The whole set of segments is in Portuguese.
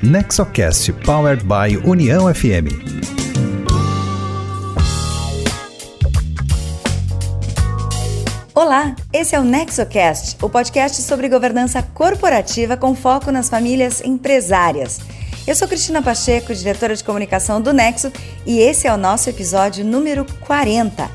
Nexocast Powered by União FM. Olá, esse é o Nexocast, o podcast sobre governança corporativa com foco nas famílias empresárias. Eu sou Cristina Pacheco, diretora de comunicação do Nexo, e esse é o nosso episódio número 40.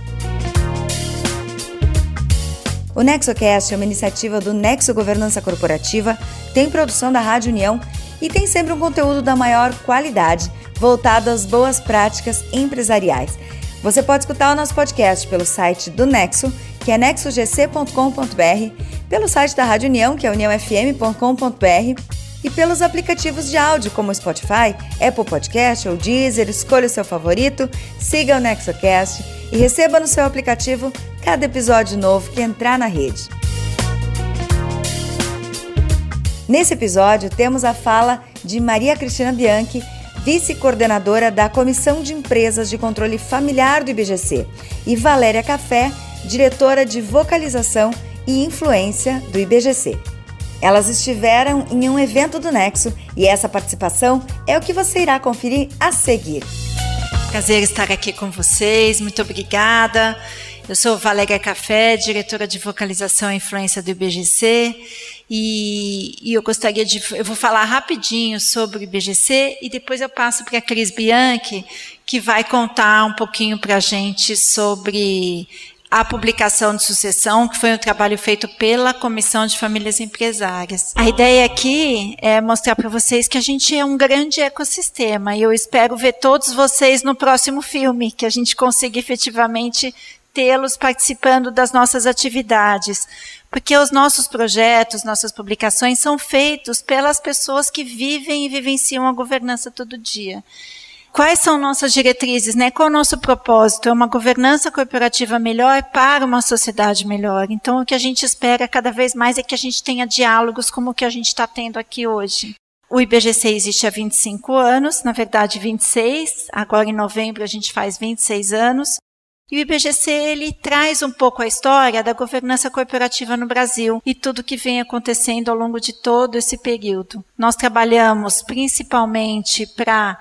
O NexoCast é uma iniciativa do Nexo Governança Corporativa, tem produção da Rádio União e tem sempre um conteúdo da maior qualidade, voltado às boas práticas empresariais. Você pode escutar o nosso podcast pelo site do Nexo, que é nexogc.com.br, pelo site da Rádio União, que é uniãofm.com.br, e pelos aplicativos de áudio como Spotify, Apple Podcast ou Deezer. Escolha o seu favorito, siga o NexoCast e receba no seu aplicativo cada episódio novo que entrar na rede. Nesse episódio, temos a fala de Maria Cristina Bianchi, vice-coordenadora da Comissão de Empresas de Controle Familiar do IBGC, e Valéria Café, diretora de Vocalização e Influência do IBGC. Elas estiveram em um evento do Nexo e essa participação é o que você irá conferir a seguir. Prazer estar aqui com vocês, muito obrigada. Eu sou Valéria Café, diretora de vocalização e influência do IBGC, e, e, eu gostaria de. Eu vou falar rapidinho sobre o IBGC e depois eu passo para a Cris Bianchi, que vai contar um pouquinho para a gente sobre a publicação de sucessão, que foi um trabalho feito pela Comissão de Famílias Empresárias. A ideia aqui é mostrar para vocês que a gente é um grande ecossistema e eu espero ver todos vocês no próximo filme, que a gente consiga efetivamente tê-los participando das nossas atividades, porque os nossos projetos, nossas publicações são feitos pelas pessoas que vivem e vivenciam a governança todo dia. Quais são nossas diretrizes, né? Qual é o nosso propósito? É uma governança corporativa melhor para uma sociedade melhor. Então, o que a gente espera cada vez mais é que a gente tenha diálogos como o que a gente está tendo aqui hoje. O IBGC existe há 25 anos, na verdade 26. Agora em novembro a gente faz 26 anos. E o IBGC ele traz um pouco a história da governança corporativa no Brasil e tudo que vem acontecendo ao longo de todo esse período. Nós trabalhamos principalmente para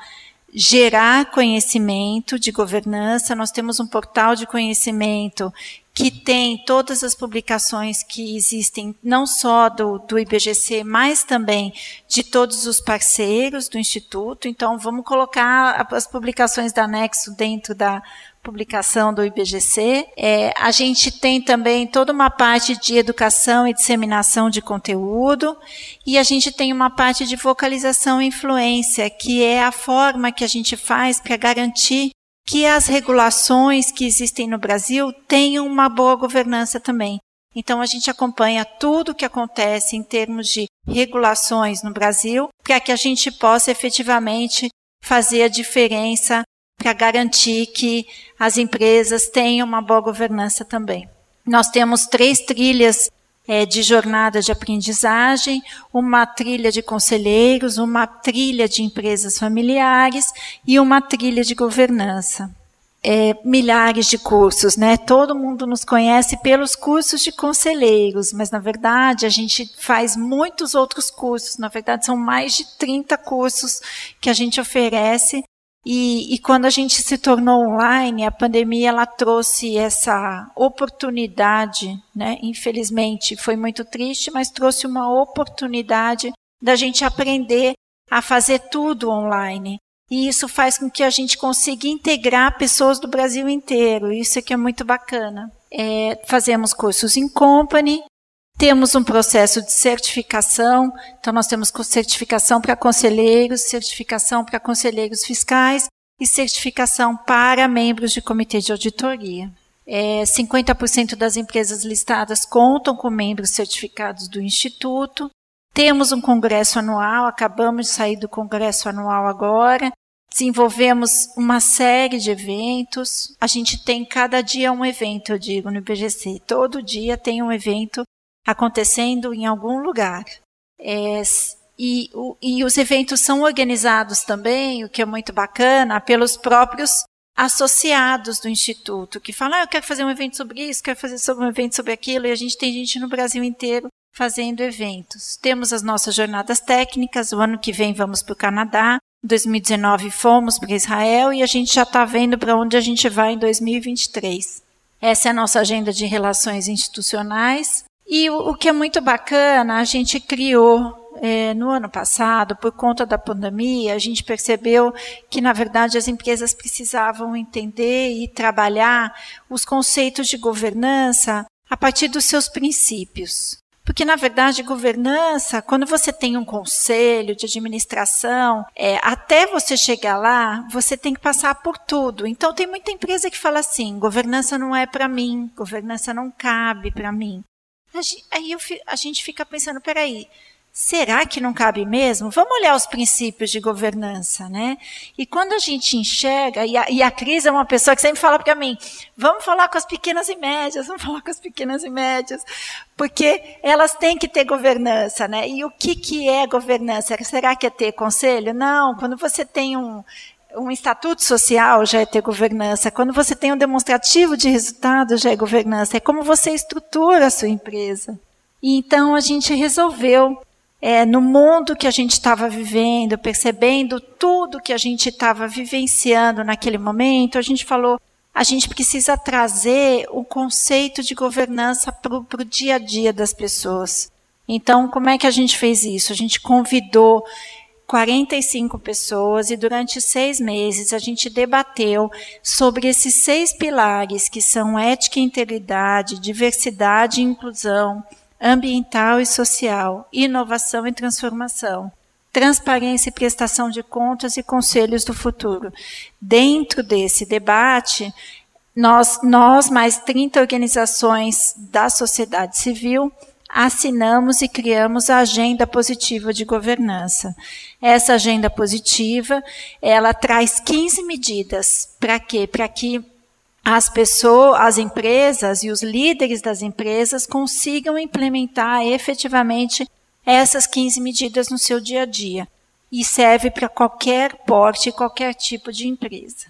gerar conhecimento de governança. Nós temos um portal de conhecimento que tem todas as publicações que existem, não só do, do IBGC, mas também de todos os parceiros do Instituto. Então, vamos colocar as publicações da Nexo dentro da publicação do IBGC. É, a gente tem também toda uma parte de educação e disseminação de conteúdo, e a gente tem uma parte de vocalização e influência, que é a forma que a gente faz para garantir que as regulações que existem no Brasil tenham uma boa governança também. Então a gente acompanha tudo o que acontece em termos de regulações no Brasil, para que a gente possa efetivamente fazer a diferença para garantir que as empresas tenham uma boa governança também. Nós temos três trilhas é, de jornada de aprendizagem, uma trilha de conselheiros, uma trilha de empresas familiares e uma trilha de governança. É, milhares de cursos, né? Todo mundo nos conhece pelos cursos de conselheiros, mas na verdade a gente faz muitos outros cursos. Na verdade, são mais de 30 cursos que a gente oferece e, e, quando a gente se tornou online, a pandemia ela trouxe essa oportunidade, né? Infelizmente foi muito triste, mas trouxe uma oportunidade da gente aprender a fazer tudo online. E isso faz com que a gente consiga integrar pessoas do Brasil inteiro. Isso aqui é muito bacana. É, fazemos cursos em company, temos um processo de certificação, então nós temos certificação para conselheiros, certificação para conselheiros fiscais e certificação para membros de comitê de auditoria. É, 50% das empresas listadas contam com membros certificados do Instituto. Temos um congresso anual, acabamos de sair do congresso anual agora. Desenvolvemos uma série de eventos. A gente tem cada dia um evento, eu digo, no IBGC. Todo dia tem um evento acontecendo em algum lugar. É, e, o, e os eventos são organizados também, o que é muito bacana, pelos próprios associados do Instituto, que falam, ah, eu quero fazer um evento sobre isso, quero fazer sobre um evento sobre aquilo, e a gente tem gente no Brasil inteiro fazendo eventos. Temos as nossas jornadas técnicas, o ano que vem vamos para o Canadá, em 2019 fomos para Israel e a gente já está vendo para onde a gente vai em 2023. Essa é a nossa agenda de relações institucionais. E o, o que é muito bacana, a gente criou é, no ano passado, por conta da pandemia, a gente percebeu que, na verdade, as empresas precisavam entender e trabalhar os conceitos de governança a partir dos seus princípios. Porque, na verdade, governança, quando você tem um conselho de administração, é, até você chegar lá, você tem que passar por tudo. Então, tem muita empresa que fala assim: governança não é para mim, governança não cabe para mim. Aí a gente fica pensando: peraí, Será que não cabe mesmo? Vamos olhar os princípios de governança, né? E quando a gente enxerga, e a, e a Cris é uma pessoa que sempre fala para mim, vamos falar com as pequenas e médias, vamos falar com as pequenas e médias, porque elas têm que ter governança, né? E o que, que é governança? Será que é ter conselho? Não, quando você tem um, um estatuto social já é ter governança. Quando você tem um demonstrativo de resultado já é governança. É como você estrutura a sua empresa. E então a gente resolveu é, no mundo que a gente estava vivendo, percebendo tudo que a gente estava vivenciando naquele momento, a gente falou: a gente precisa trazer o conceito de governança para o dia a dia das pessoas. Então, como é que a gente fez isso? A gente convidou 45 pessoas e durante seis meses a gente debateu sobre esses seis pilares que são ética e integridade, diversidade e inclusão, ambiental e social, inovação e transformação, transparência e prestação de contas e conselhos do futuro. Dentro desse debate, nós, nós mais 30 organizações da sociedade civil, assinamos e criamos a agenda positiva de governança. Essa agenda positiva, ela traz 15 medidas para quê? Para que as pessoas, as empresas e os líderes das empresas consigam implementar efetivamente essas 15 medidas no seu dia a dia. E serve para qualquer porte e qualquer tipo de empresa.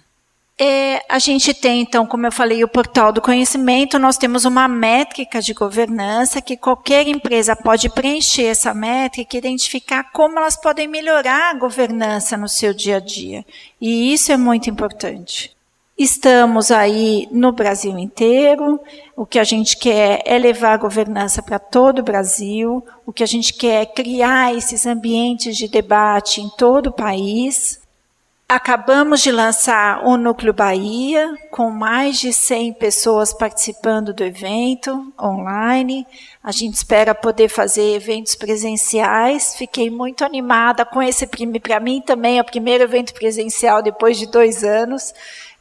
É, a gente tem, então, como eu falei, o portal do conhecimento, nós temos uma métrica de governança que qualquer empresa pode preencher essa métrica e identificar como elas podem melhorar a governança no seu dia a dia. E isso é muito importante. Estamos aí no Brasil inteiro. O que a gente quer é levar a governança para todo o Brasil. O que a gente quer é criar esses ambientes de debate em todo o país. Acabamos de lançar o Núcleo Bahia, com mais de 100 pessoas participando do evento online. A gente espera poder fazer eventos presenciais. Fiquei muito animada com esse. Para mim também é o primeiro evento presencial depois de dois anos.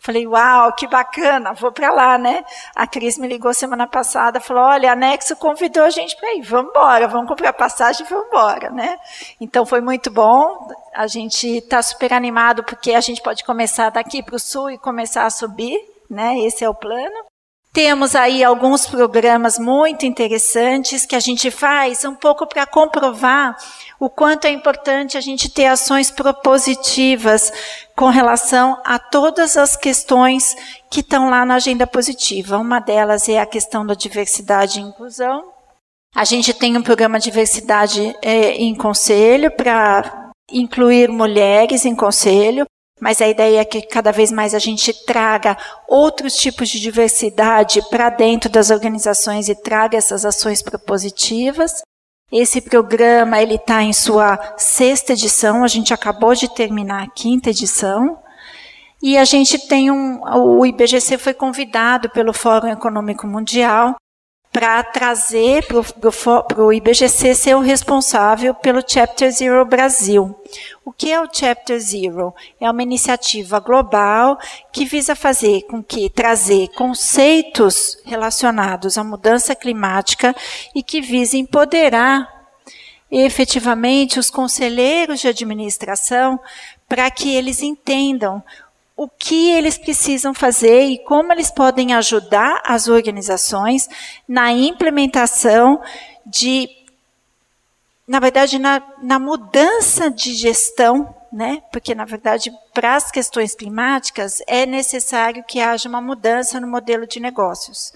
Falei, uau, que bacana, vou para lá, né? A Cris me ligou semana passada, falou, olha, a Nexo convidou a gente para ir, vamos embora, vamos comprar passagem vamos embora, né? Então foi muito bom, a gente está super animado porque a gente pode começar daqui para o sul e começar a subir, né? Esse é o plano. Temos aí alguns programas muito interessantes que a gente faz um pouco para comprovar o quanto é importante a gente ter ações propositivas com relação a todas as questões que estão lá na agenda positiva. Uma delas é a questão da diversidade e inclusão. A gente tem um programa diversidade é, em conselho para incluir mulheres em conselho, mas a ideia é que cada vez mais a gente traga outros tipos de diversidade para dentro das organizações e traga essas ações propositivas. Esse programa ele está em sua sexta edição. A gente acabou de terminar a quinta edição. E a gente tem um. O IBGC foi convidado pelo Fórum Econômico Mundial para trazer para o IBGC ser o responsável pelo Chapter Zero Brasil. O que é o Chapter Zero? É uma iniciativa global que visa fazer com que trazer conceitos relacionados à mudança climática e que visa empoderar efetivamente os conselheiros de administração para que eles entendam o que eles precisam fazer e como eles podem ajudar as organizações na implementação de, na verdade, na, na mudança de gestão, né? Porque, na verdade, para as questões climáticas é necessário que haja uma mudança no modelo de negócios.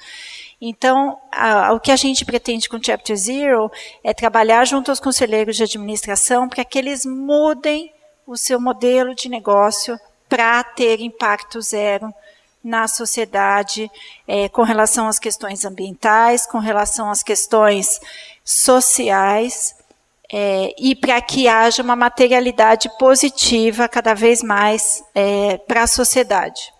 Então, a, o que a gente pretende com o Chapter Zero é trabalhar junto aos conselheiros de administração para que eles mudem o seu modelo de negócio para ter impacto zero na sociedade é, com relação às questões ambientais, com relação às questões sociais é, e para que haja uma materialidade positiva cada vez mais é, para a sociedade.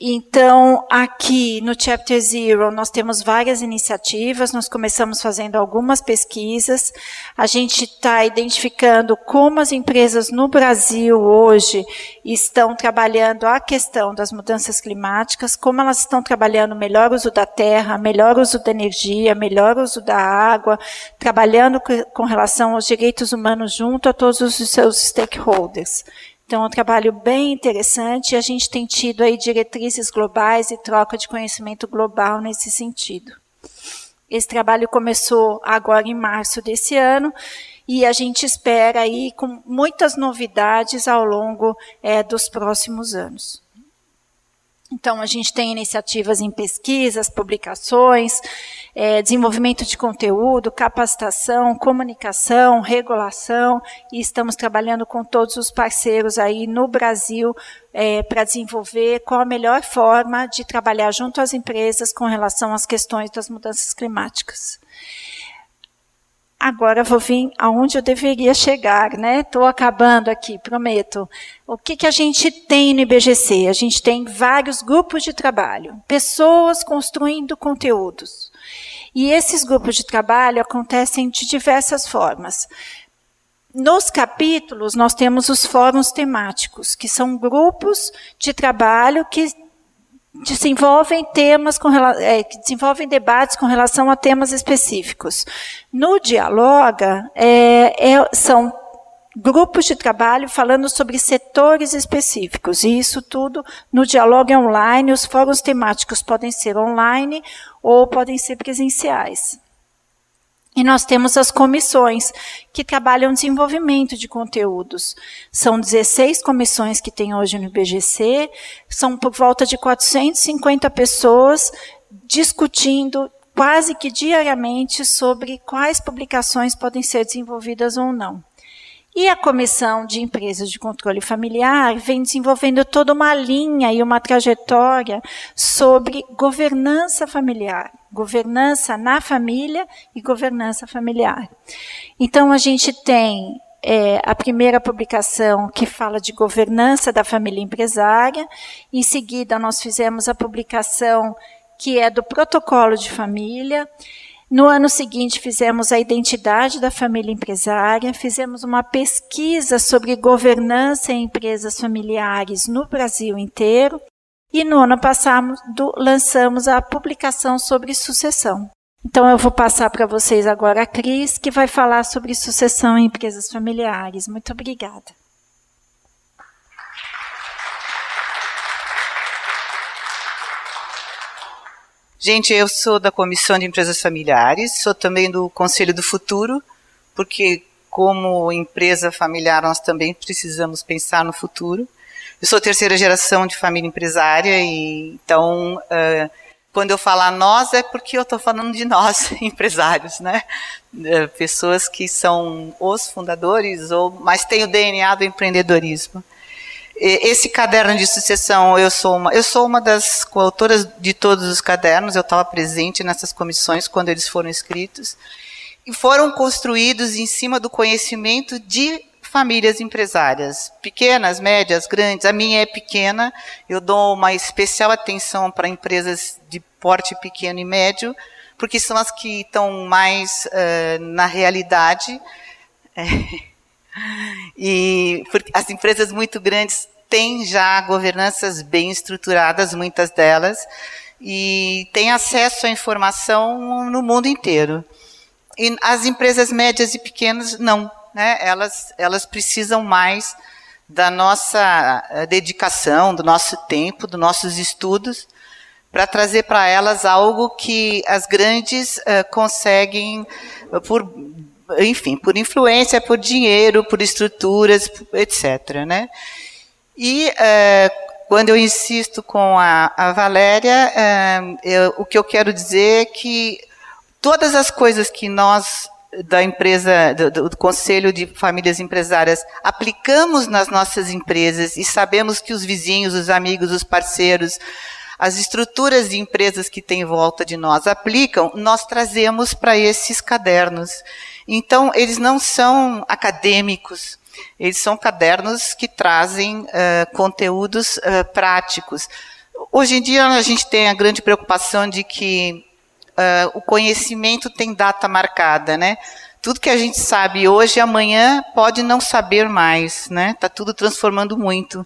Então, aqui no Chapter Zero, nós temos várias iniciativas, nós começamos fazendo algumas pesquisas, a gente está identificando como as empresas no Brasil hoje estão trabalhando a questão das mudanças climáticas, como elas estão trabalhando melhor uso da terra, melhor uso da energia, melhor uso da água, trabalhando com relação aos direitos humanos junto a todos os seus stakeholders. Então, é um trabalho bem interessante e a gente tem tido aí diretrizes globais e troca de conhecimento global nesse sentido. Esse trabalho começou agora em março desse ano e a gente espera aí com muitas novidades ao longo é, dos próximos anos. Então, a gente tem iniciativas em pesquisas, publicações, é, desenvolvimento de conteúdo, capacitação, comunicação, regulação, e estamos trabalhando com todos os parceiros aí no Brasil é, para desenvolver qual a melhor forma de trabalhar junto às empresas com relação às questões das mudanças climáticas. Agora vou vir aonde eu deveria chegar, né? Estou acabando aqui, prometo. O que, que a gente tem no IBGC? A gente tem vários grupos de trabalho, pessoas construindo conteúdos. E esses grupos de trabalho acontecem de diversas formas. Nos capítulos, nós temos os fóruns temáticos, que são grupos de trabalho que desenvolvem temas com é, desenvolvem debates com relação a temas específicos. No Dialoga é, é, são grupos de trabalho falando sobre setores específicos. E isso tudo no Dialoga é online. Os fóruns temáticos podem ser online ou podem ser presenciais. E nós temos as comissões que trabalham desenvolvimento de conteúdos. São 16 comissões que tem hoje no IBGC, são por volta de 450 pessoas discutindo quase que diariamente sobre quais publicações podem ser desenvolvidas ou não. E a Comissão de Empresas de Controle Familiar vem desenvolvendo toda uma linha e uma trajetória sobre governança familiar, governança na família e governança familiar. Então, a gente tem é, a primeira publicação que fala de governança da família empresária, em seguida, nós fizemos a publicação que é do protocolo de família. No ano seguinte, fizemos a identidade da família empresária, fizemos uma pesquisa sobre governança em empresas familiares no Brasil inteiro. E no ano passado, lançamos a publicação sobre sucessão. Então, eu vou passar para vocês agora a Cris, que vai falar sobre sucessão em empresas familiares. Muito obrigada. Gente, eu sou da Comissão de Empresas Familiares, sou também do Conselho do Futuro, porque como empresa familiar nós também precisamos pensar no futuro. Eu sou terceira geração de família empresária e então uh, quando eu falar nós é porque eu estou falando de nós empresários, né? Uh, pessoas que são os fundadores ou mas têm o DNA do empreendedorismo. Esse caderno de sucessão, eu sou uma, eu sou uma das coautoras de todos os cadernos, eu estava presente nessas comissões quando eles foram escritos, e foram construídos em cima do conhecimento de famílias empresárias, pequenas, médias, grandes. A minha é pequena, eu dou uma especial atenção para empresas de porte pequeno e médio, porque são as que estão mais uh, na realidade. E as empresas muito grandes têm já governanças bem estruturadas, muitas delas, e têm acesso à informação no mundo inteiro. E as empresas médias e pequenas não, né? Elas elas precisam mais da nossa eh, dedicação, do nosso tempo, dos nossos estudos, para trazer para elas algo que as grandes uh, conseguem, por enfim, por influência, por dinheiro, por estruturas, etc. Né? E é, quando eu insisto com a, a Valéria, é, eu, o que eu quero dizer é que todas as coisas que nós da empresa, do, do, Conselho de Famílias Empresárias, aplicamos nas nossas empresas e sabemos que os vizinhos, os amigos, os parceiros, as estruturas de empresas que têm volta de nós aplicam, nós trazemos para esses cadernos. Então, eles não são acadêmicos, eles são cadernos que trazem uh, conteúdos uh, práticos. Hoje em dia, a gente tem a grande preocupação de que uh, o conhecimento tem data marcada, né? Tudo que a gente sabe hoje, amanhã pode não saber mais, né? Está tudo transformando muito.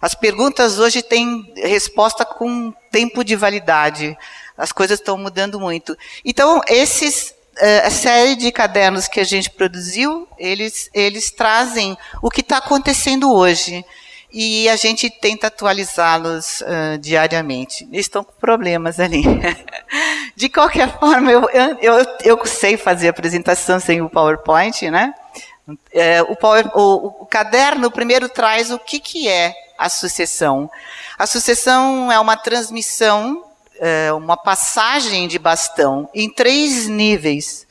As perguntas hoje têm resposta com tempo de validade. As coisas estão mudando muito. Então, esses a série de cadernos que a gente produziu, eles, eles trazem o que está acontecendo hoje e a gente tenta atualizá-los uh, diariamente. Eles estão com problemas ali. De qualquer forma, eu, eu, eu sei fazer apresentação sem o PowerPoint, né? É, o, power, o, o, caderno primeiro traz o que, que é a sucessão. A sucessão é uma transmissão, é, uma passagem de bastão em três níveis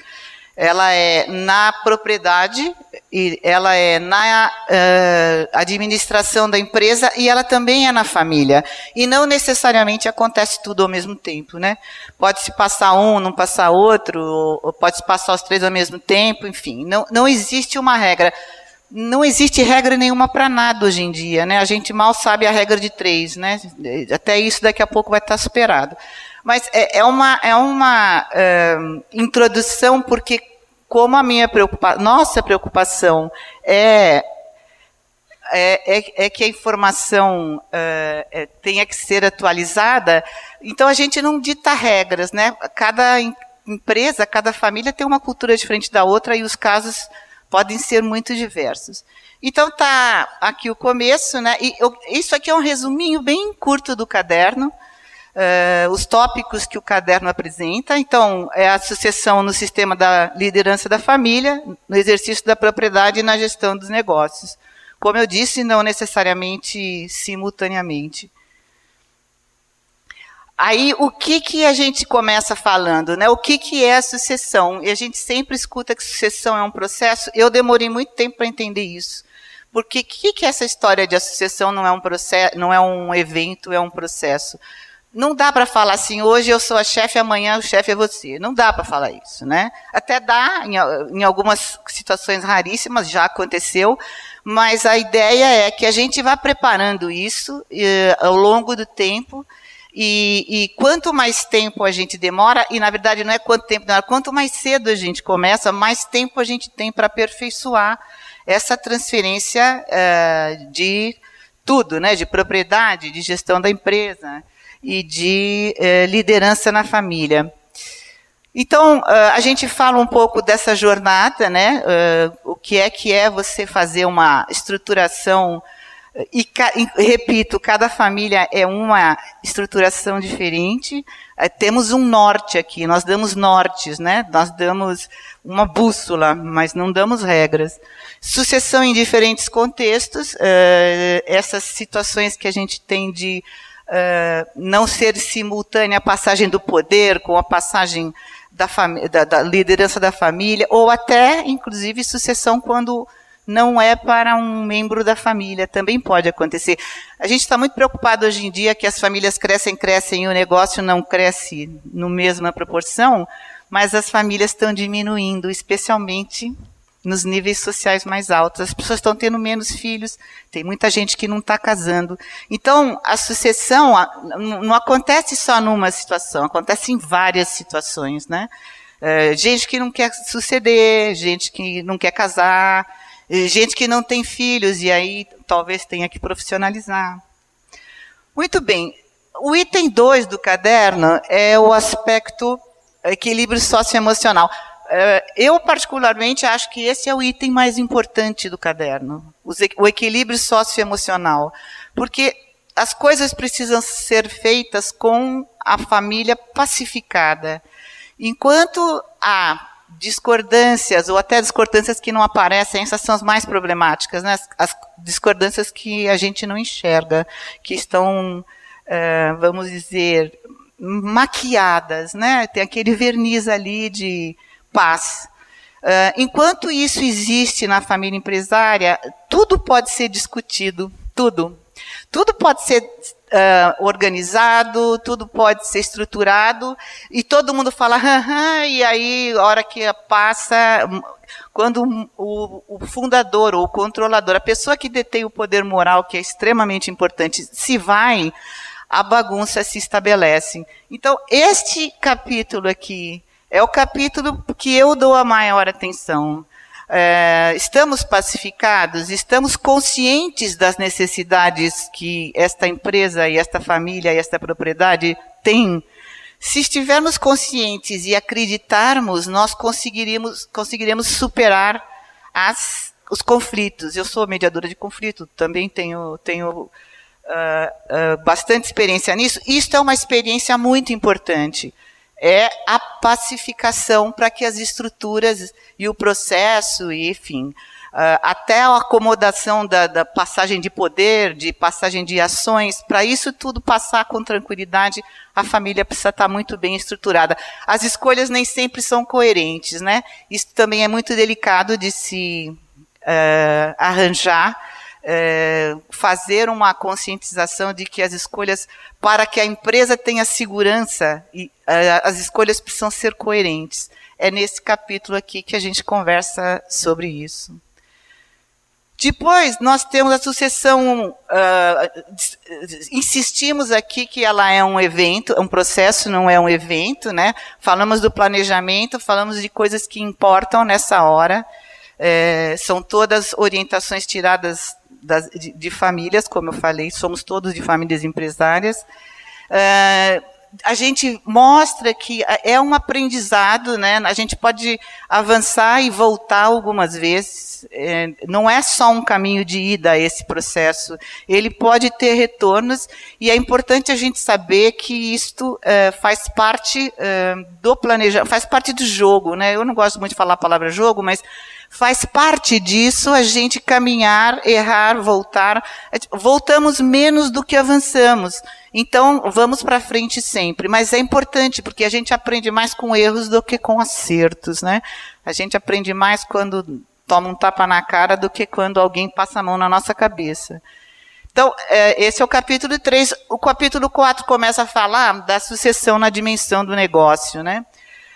ela é na propriedade, e ela é na uh, administração da empresa e ela também é na família. E não necessariamente acontece tudo ao mesmo tempo, né? Pode se passar um, não passar outro, ou pode se passar os três ao mesmo tempo, enfim. Não, não existe uma regra. Não existe regra nenhuma para nada hoje em dia, né? A gente mal sabe a regra de três, né? Até isso daqui a pouco vai estar superado. Mas é, é uma, é uma uh, introdução, porque como a minha preocupação, nossa preocupação é, é, é, é que a informação é, tenha que ser atualizada, então a gente não dita regras, né? Cada empresa, cada família tem uma cultura diferente da outra e os casos podem ser muito diversos. Então tá aqui o começo, né? E eu, isso aqui é um resuminho bem curto do caderno uh, os tópicos que o caderno apresenta. Então, é a sucessão no sistema da liderança da família, no exercício da propriedade e na gestão dos negócios. Como eu disse, não necessariamente simultaneamente. Aí, o que, que a gente começa falando? Né? O que, que é a sucessão? E a gente sempre escuta que sucessão é um processo. Eu demorei muito tempo para entender isso. Porque o que, que é essa história de associação não é um processo, não é um evento, é um processo? Não dá para falar assim, hoje eu sou a chefe, amanhã o chefe é você. Não dá para falar isso, né? Até dá, em, em, algumas situações raríssimas, já aconteceu, mas a ideia é que a gente vá preparando isso eh, ao longo do tempo, e, e, quanto mais tempo a gente demora, e na verdade não é quanto tempo demora, quanto mais cedo a gente começa, mais tempo a gente tem para aperfeiçoar essa transferência eh, de tudo, né? De propriedade, de gestão da empresa e de eh, liderança na família. Então, a gente fala um pouco dessa jornada, né? o que é que é você fazer uma estruturação e, e, repito, cada família é uma estruturação diferente. temos um norte aqui, nós damos nortes, né? Nós damos uma bússola, mas não damos regras. Sucessão em diferentes contextos, essas situações que a gente tem de uh, não ser simultânea a passagem do poder com a passagem da, da, da, liderança da família, ou até, inclusive, sucessão quando não é para um membro da família, também pode acontecer. A gente está muito preocupado hoje em dia que as famílias crescem, crescem e o negócio não cresce no mesma proporção, mas as famílias estão diminuindo, especialmente nos níveis sociais mais altos. As pessoas estão tendo menos filhos, tem muita gente que não está casando. Então, a sucessão não acontece só numa situação, acontece em várias situações, né? É, gente que não quer suceder, gente que não quer casar, gente que não tem filhos e aí talvez tenha que profissionalizar. Muito bem. O item 2 do caderno é o aspecto equilíbrio socioemocional. É, eu, particularmente, acho que esse é o item mais importante do caderno, o equilíbrio socioemocional. Porque as coisas precisam ser feitas com a família pacificada. Enquanto há discordâncias, ou até discordâncias que não aparecem, essas são as mais problemáticas, né? as, as discordâncias que a gente não enxerga, que estão, é, vamos dizer, maquiadas, né? tem aquele verniz ali de paz. Uh, enquanto isso existe na família empresária, tudo pode ser discutido, tudo. Tudo pode ser uh, organizado, tudo pode ser estruturado, e todo mundo fala, e aí, hora que passa, quando o, o, fundador ou o controlador, a pessoa que detém o poder moral, que é extremamente importante, se vai, a bagunça se estabelece. Então, este capítulo aqui é o capítulo que eu dou a maior atenção. É, estamos pacificados, estamos conscientes das necessidades que esta empresa e esta família e esta propriedade têm. Se estivermos conscientes e acreditarmos, nós conseguiremos, conseguiremos superar as, os conflitos. Eu sou mediadora de conflito, também tenho, tenho uh, uh, bastante experiência nisso. Isto é uma experiência muito importante é a pacificação para que as estruturas e o processo, e, enfim, uh, até a acomodação da, da, passagem de poder, de passagem de ações, para isso tudo passar com tranquilidade, a família precisa estar muito bem estruturada. As escolhas nem sempre são coerentes, né? Isso também é muito delicado de se uh, arranjar é, fazer uma conscientização de que as escolhas, para que a empresa tenha segurança, e, é, as escolhas precisam ser coerentes. É nesse capítulo aqui que a gente conversa sobre isso. Depois, nós temos a sucessão, uh, insistimos aqui que ela é um evento, um processo, não é um evento, né? Falamos do planejamento, falamos de coisas que importam nessa hora. É, são todas orientações tiradas das, de, de, famílias, como eu falei, somos todos de famílias empresárias. Uh, a gente mostra que é um aprendizado, né? A gente pode avançar e voltar algumas vezes. É, não é só um caminho de ida esse processo. Ele pode ter retornos e é importante a gente saber que isto é, faz parte é, do planejamento, faz parte do jogo, né? Eu não gosto muito de falar a palavra jogo, mas Faz parte disso a gente caminhar, errar, voltar. Voltamos menos do que avançamos. Então, vamos para frente sempre. Mas é importante, porque a gente aprende mais com erros do que com acertos, né? A gente aprende mais quando toma um tapa na cara do que quando alguém passa a mão na nossa cabeça. Então, é, esse é o capítulo 3. O capítulo 4 começa a falar da sucessão na dimensão do negócio, né?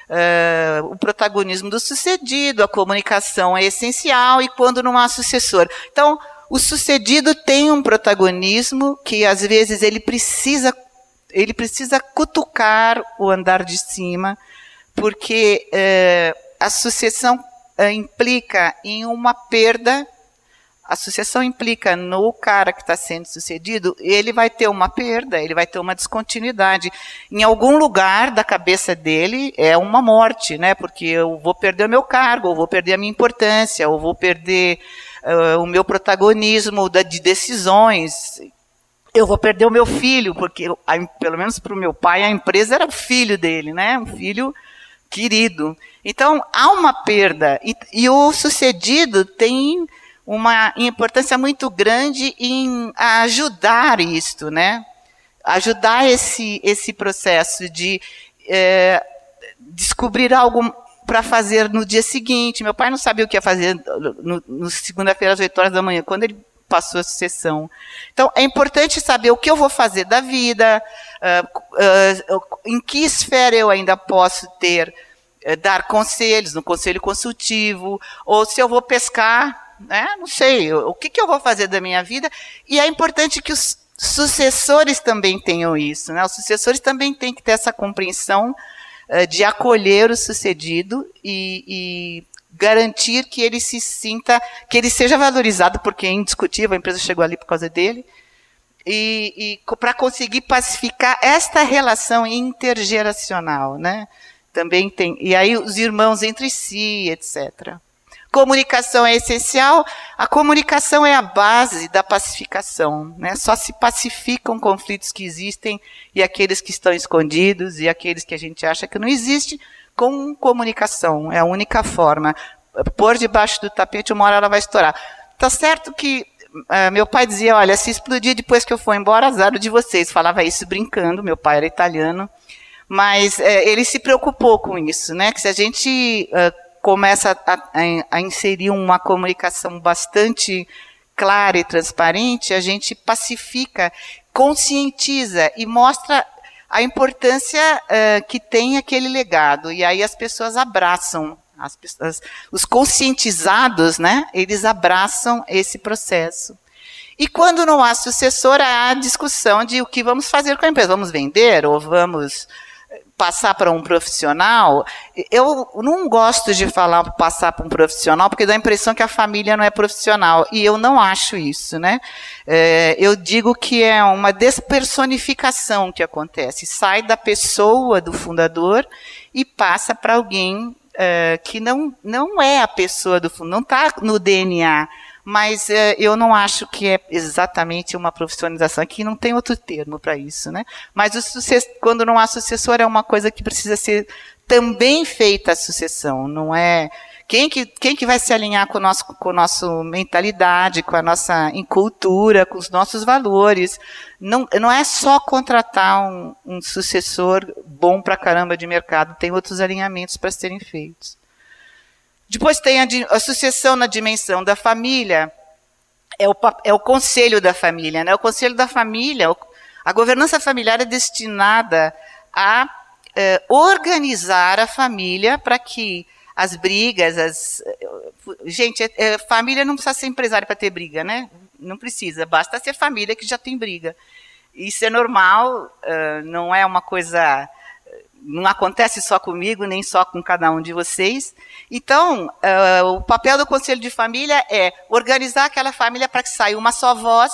Uh, o protagonismo do sucedido, a comunicação é essencial e quando não há sucessor. Então, o sucedido tem um protagonismo que às vezes ele precisa ele precisa cutucar o andar de cima, porque uh, a sucessão uh, implica em uma perda a sucessão implica no cara que está sendo sucedido, ele vai ter uma perda, ele vai ter uma descontinuidade. Em algum lugar da cabeça dele é uma morte, né? Porque eu vou perder o meu cargo, ou vou perder a minha importância, ou vou perder uh, o meu protagonismo da, de decisões. Eu vou perder o meu filho, porque a, pelo menos para o meu pai a empresa era o filho dele, né? Um filho querido. Então há uma perda e, e o sucedido tem uma importância muito grande em ajudar isto, né? Ajudar esse, esse processo de é, descobrir algo para fazer no dia seguinte. Meu pai não sabia o que ia fazer no segunda-feira às 8 horas da manhã, quando ele passou a sucessão. Então, é importante saber o que eu vou fazer da vida, uh, uh, em que esfera eu ainda posso ter, uh, dar conselhos, no conselho consultivo, ou se eu vou pescar, né? Não sei, o que, que eu vou fazer da minha vida? E é importante que os sucessores também tenham isso, né? Os sucessores também têm que ter essa compreensão de acolher o sucedido e, e garantir que ele se sinta, que ele seja valorizado, porque é indiscutível, a empresa chegou ali por causa dele, e, e para conseguir pacificar esta relação intergeracional, né? Também tem, e aí os irmãos entre si, etc. Comunicação é essencial. A comunicação é a base da pacificação. Né? Só se pacificam conflitos que existem e aqueles que estão escondidos e aqueles que a gente acha que não existe com comunicação. É a única forma. Pôr debaixo do tapete, uma hora ela vai estourar. Tá certo que uh, meu pai dizia, olha, se explodir depois que eu for embora, azar de vocês. Falava isso brincando, meu pai era italiano. Mas uh, ele se preocupou com isso, né? Que se a gente uh, começa a, a, a inserir uma comunicação bastante clara e transparente, a gente pacifica, conscientiza e mostra a importância uh, que tem aquele legado. E aí as pessoas abraçam, as pessoas, os conscientizados, né, eles abraçam esse processo. E quando não há sucessor, há a discussão de o que vamos fazer com a empresa. Vamos vender ou vamos passar para um profissional, eu não gosto de falar passar para um profissional, porque dá a impressão que a família não é profissional, e eu não acho isso, né? É, eu digo que é uma despersonificação que acontece, sai da pessoa do fundador e passa para alguém é, que não, não é a pessoa do fundador, não está no DNA, mas é, eu não acho que é exatamente uma profissionalização. Aqui não tem outro termo para isso, né? Mas quando não há sucessor é uma coisa que precisa ser também feita a sucessão, não é quem que, quem que vai se alinhar com, o nosso, com a nossa mentalidade, com a nossa cultura, com os nossos valores. Não, não é só contratar um, um sucessor bom para caramba de mercado, tem outros alinhamentos para serem feitos. Depois tem a, a, sucessão na dimensão da família, é o, é o conselho da família. Né? O conselho da família, a governança familiar é destinada a é, organizar a família para que as brigas, as. Gente, é, é, família não precisa ser empresário para ter briga, né? Não precisa, basta ser família que já tem briga. Isso é normal, uh, não é uma coisa não acontece só comigo, nem só com cada um de vocês. Então, uh, o papel do conselho de família é organizar aquela família para que saia uma só voz,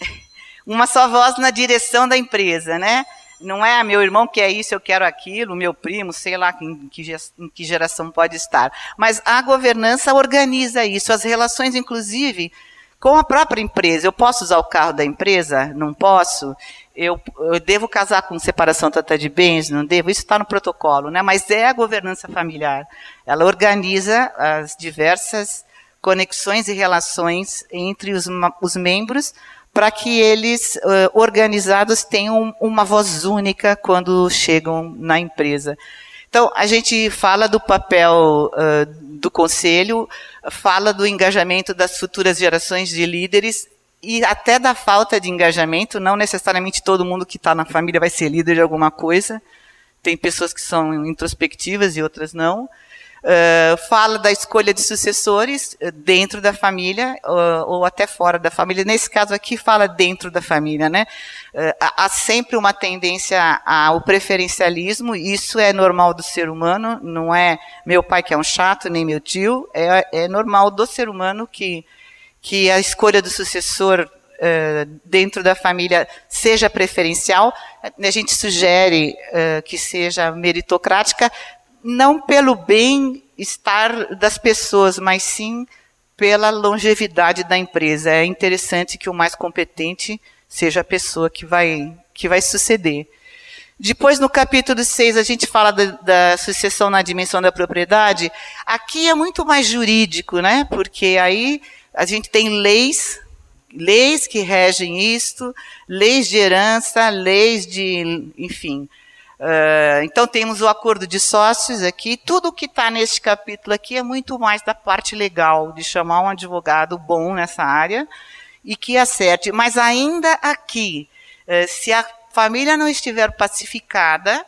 uma só voz na direção da empresa, né? Não é meu irmão quer isso, eu quero aquilo, meu primo, sei lá em que, em que geração pode estar. Mas a governança organiza isso, as relações, inclusive, com a própria empresa. Eu posso usar o carro da empresa? Não posso eu, eu devo casar com separação total de bens, não devo? Isso está no protocolo, né? mas é a governança familiar. Ela organiza as diversas conexões e relações entre os, os membros para que eles, uh, organizados, tenham uma voz única quando chegam na empresa. Então, a gente fala do papel uh, do conselho, fala do engajamento das futuras gerações de líderes e até da falta de engajamento, não necessariamente todo mundo que está na família vai ser líder de alguma coisa. Tem pessoas que são introspectivas e outras não. Uh, fala da escolha de sucessores eh, dentro da família uh, ou até fora da família. Nesse caso aqui, fala dentro da família, né? Uh, há sempre uma tendência ao preferencialismo, isso é normal do ser humano, não é meu pai que é um chato, nem meu tio, é, é normal do ser humano que que a escolha do sucessor uh, dentro da família seja preferencial. A gente sugere uh, que seja meritocrática, não pelo bem-estar das pessoas, mas sim pela longevidade da empresa. É interessante que o mais competente seja a pessoa que vai, que vai suceder. Depois, no capítulo 6, a gente fala da, da, sucessão na dimensão da propriedade. Aqui é muito mais jurídico, né? Porque aí a gente tem leis, leis que regem isto, leis de herança, leis de, enfim. Uh, então temos o acordo de sócios aqui. Tudo o que está neste capítulo aqui é muito mais da parte legal, de chamar um advogado bom nessa área e que acerte. Mas ainda aqui, uh, se a família não estiver pacificada,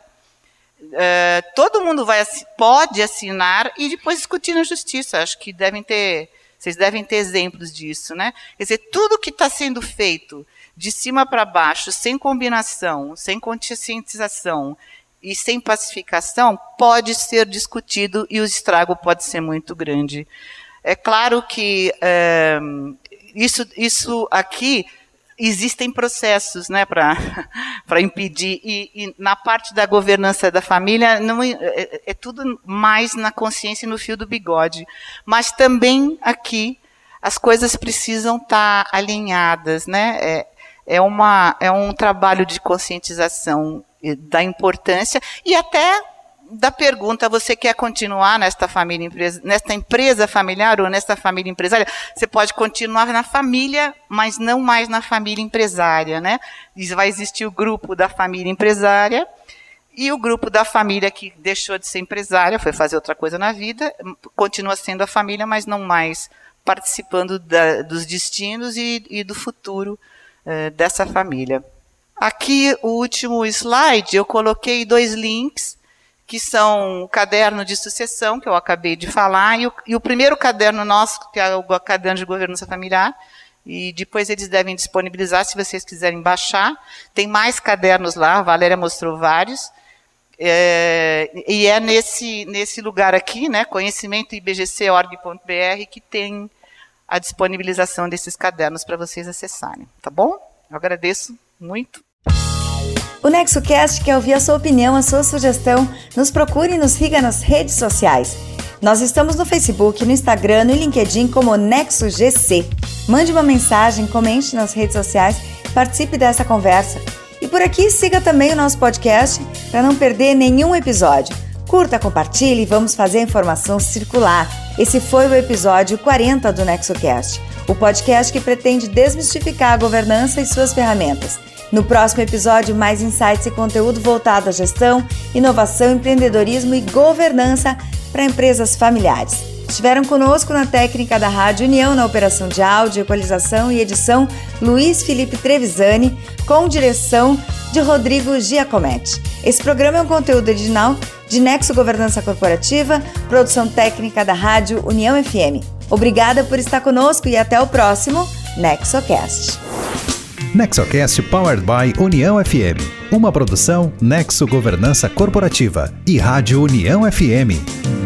uh, todo mundo vai, pode assinar e depois discutir na justiça. Acho que devem ter vocês devem ter exemplos disso, né? Quer dizer, tudo que está sendo feito de cima para baixo, sem combinação, sem conscientização e sem pacificação, pode ser discutido e o estrago pode ser muito grande. É claro que é, isso, isso aqui existem processos né, para impedir. E, e, na parte da governança da família, não, é, é, é, tudo mais na consciência e no fio do bigode. Mas também aqui as coisas precisam estar tá alinhadas. Né? É, é, uma, é um trabalho de conscientização da importância e até da pergunta, você quer continuar nesta família empresa, nesta empresa familiar ou nesta família empresária? Você pode continuar na família, mas não mais na família empresária, né? Vai existir o grupo da família empresária e o grupo da família que deixou de ser empresária, foi fazer outra coisa na vida, continua sendo a família, mas não mais participando da, dos destinos e, e do futuro uh, dessa família. Aqui, o último slide, eu coloquei dois links, que são o caderno de sucessão, que eu acabei de falar, e o, e o primeiro caderno nosso, que é o caderno de governança familiar, e depois eles devem disponibilizar, se vocês quiserem baixar. Tem mais cadernos lá, a Valéria mostrou vários. É, e é nesse, nesse lugar aqui, né, conhecimentoibgc.org.br, que tem a disponibilização desses cadernos para vocês acessarem, tá bom? Eu agradeço muito. O NexoCast quer ouvir a sua opinião, a sua sugestão. Nos procure e nos siga nas redes sociais. Nós estamos no Facebook, no Instagram, no LinkedIn como NexoGC. Mande uma mensagem, comente nas redes sociais, participe dessa conversa. E por aqui siga também o nosso podcast para não perder nenhum episódio. Curta, compartilhe e vamos fazer a informação circular. Esse foi o episódio 40 do NexoCast, o podcast que pretende desmistificar a governança e suas ferramentas. No próximo episódio, mais insights e conteúdo voltado à gestão, inovação, empreendedorismo e governança para empresas familiares. Estiveram conosco na técnica da Rádio União, na operação de áudio, equalização e edição, Luiz Felipe Trevisani, com direção de Rodrigo Giacometti. Esse programa é um conteúdo original de Nexo Governança Corporativa, produção técnica da Rádio União FM. Obrigada por estar conosco e até o próximo NexoCast. NexoCast Powered by União FM. Uma produção Nexo Governança Corporativa e Rádio União FM.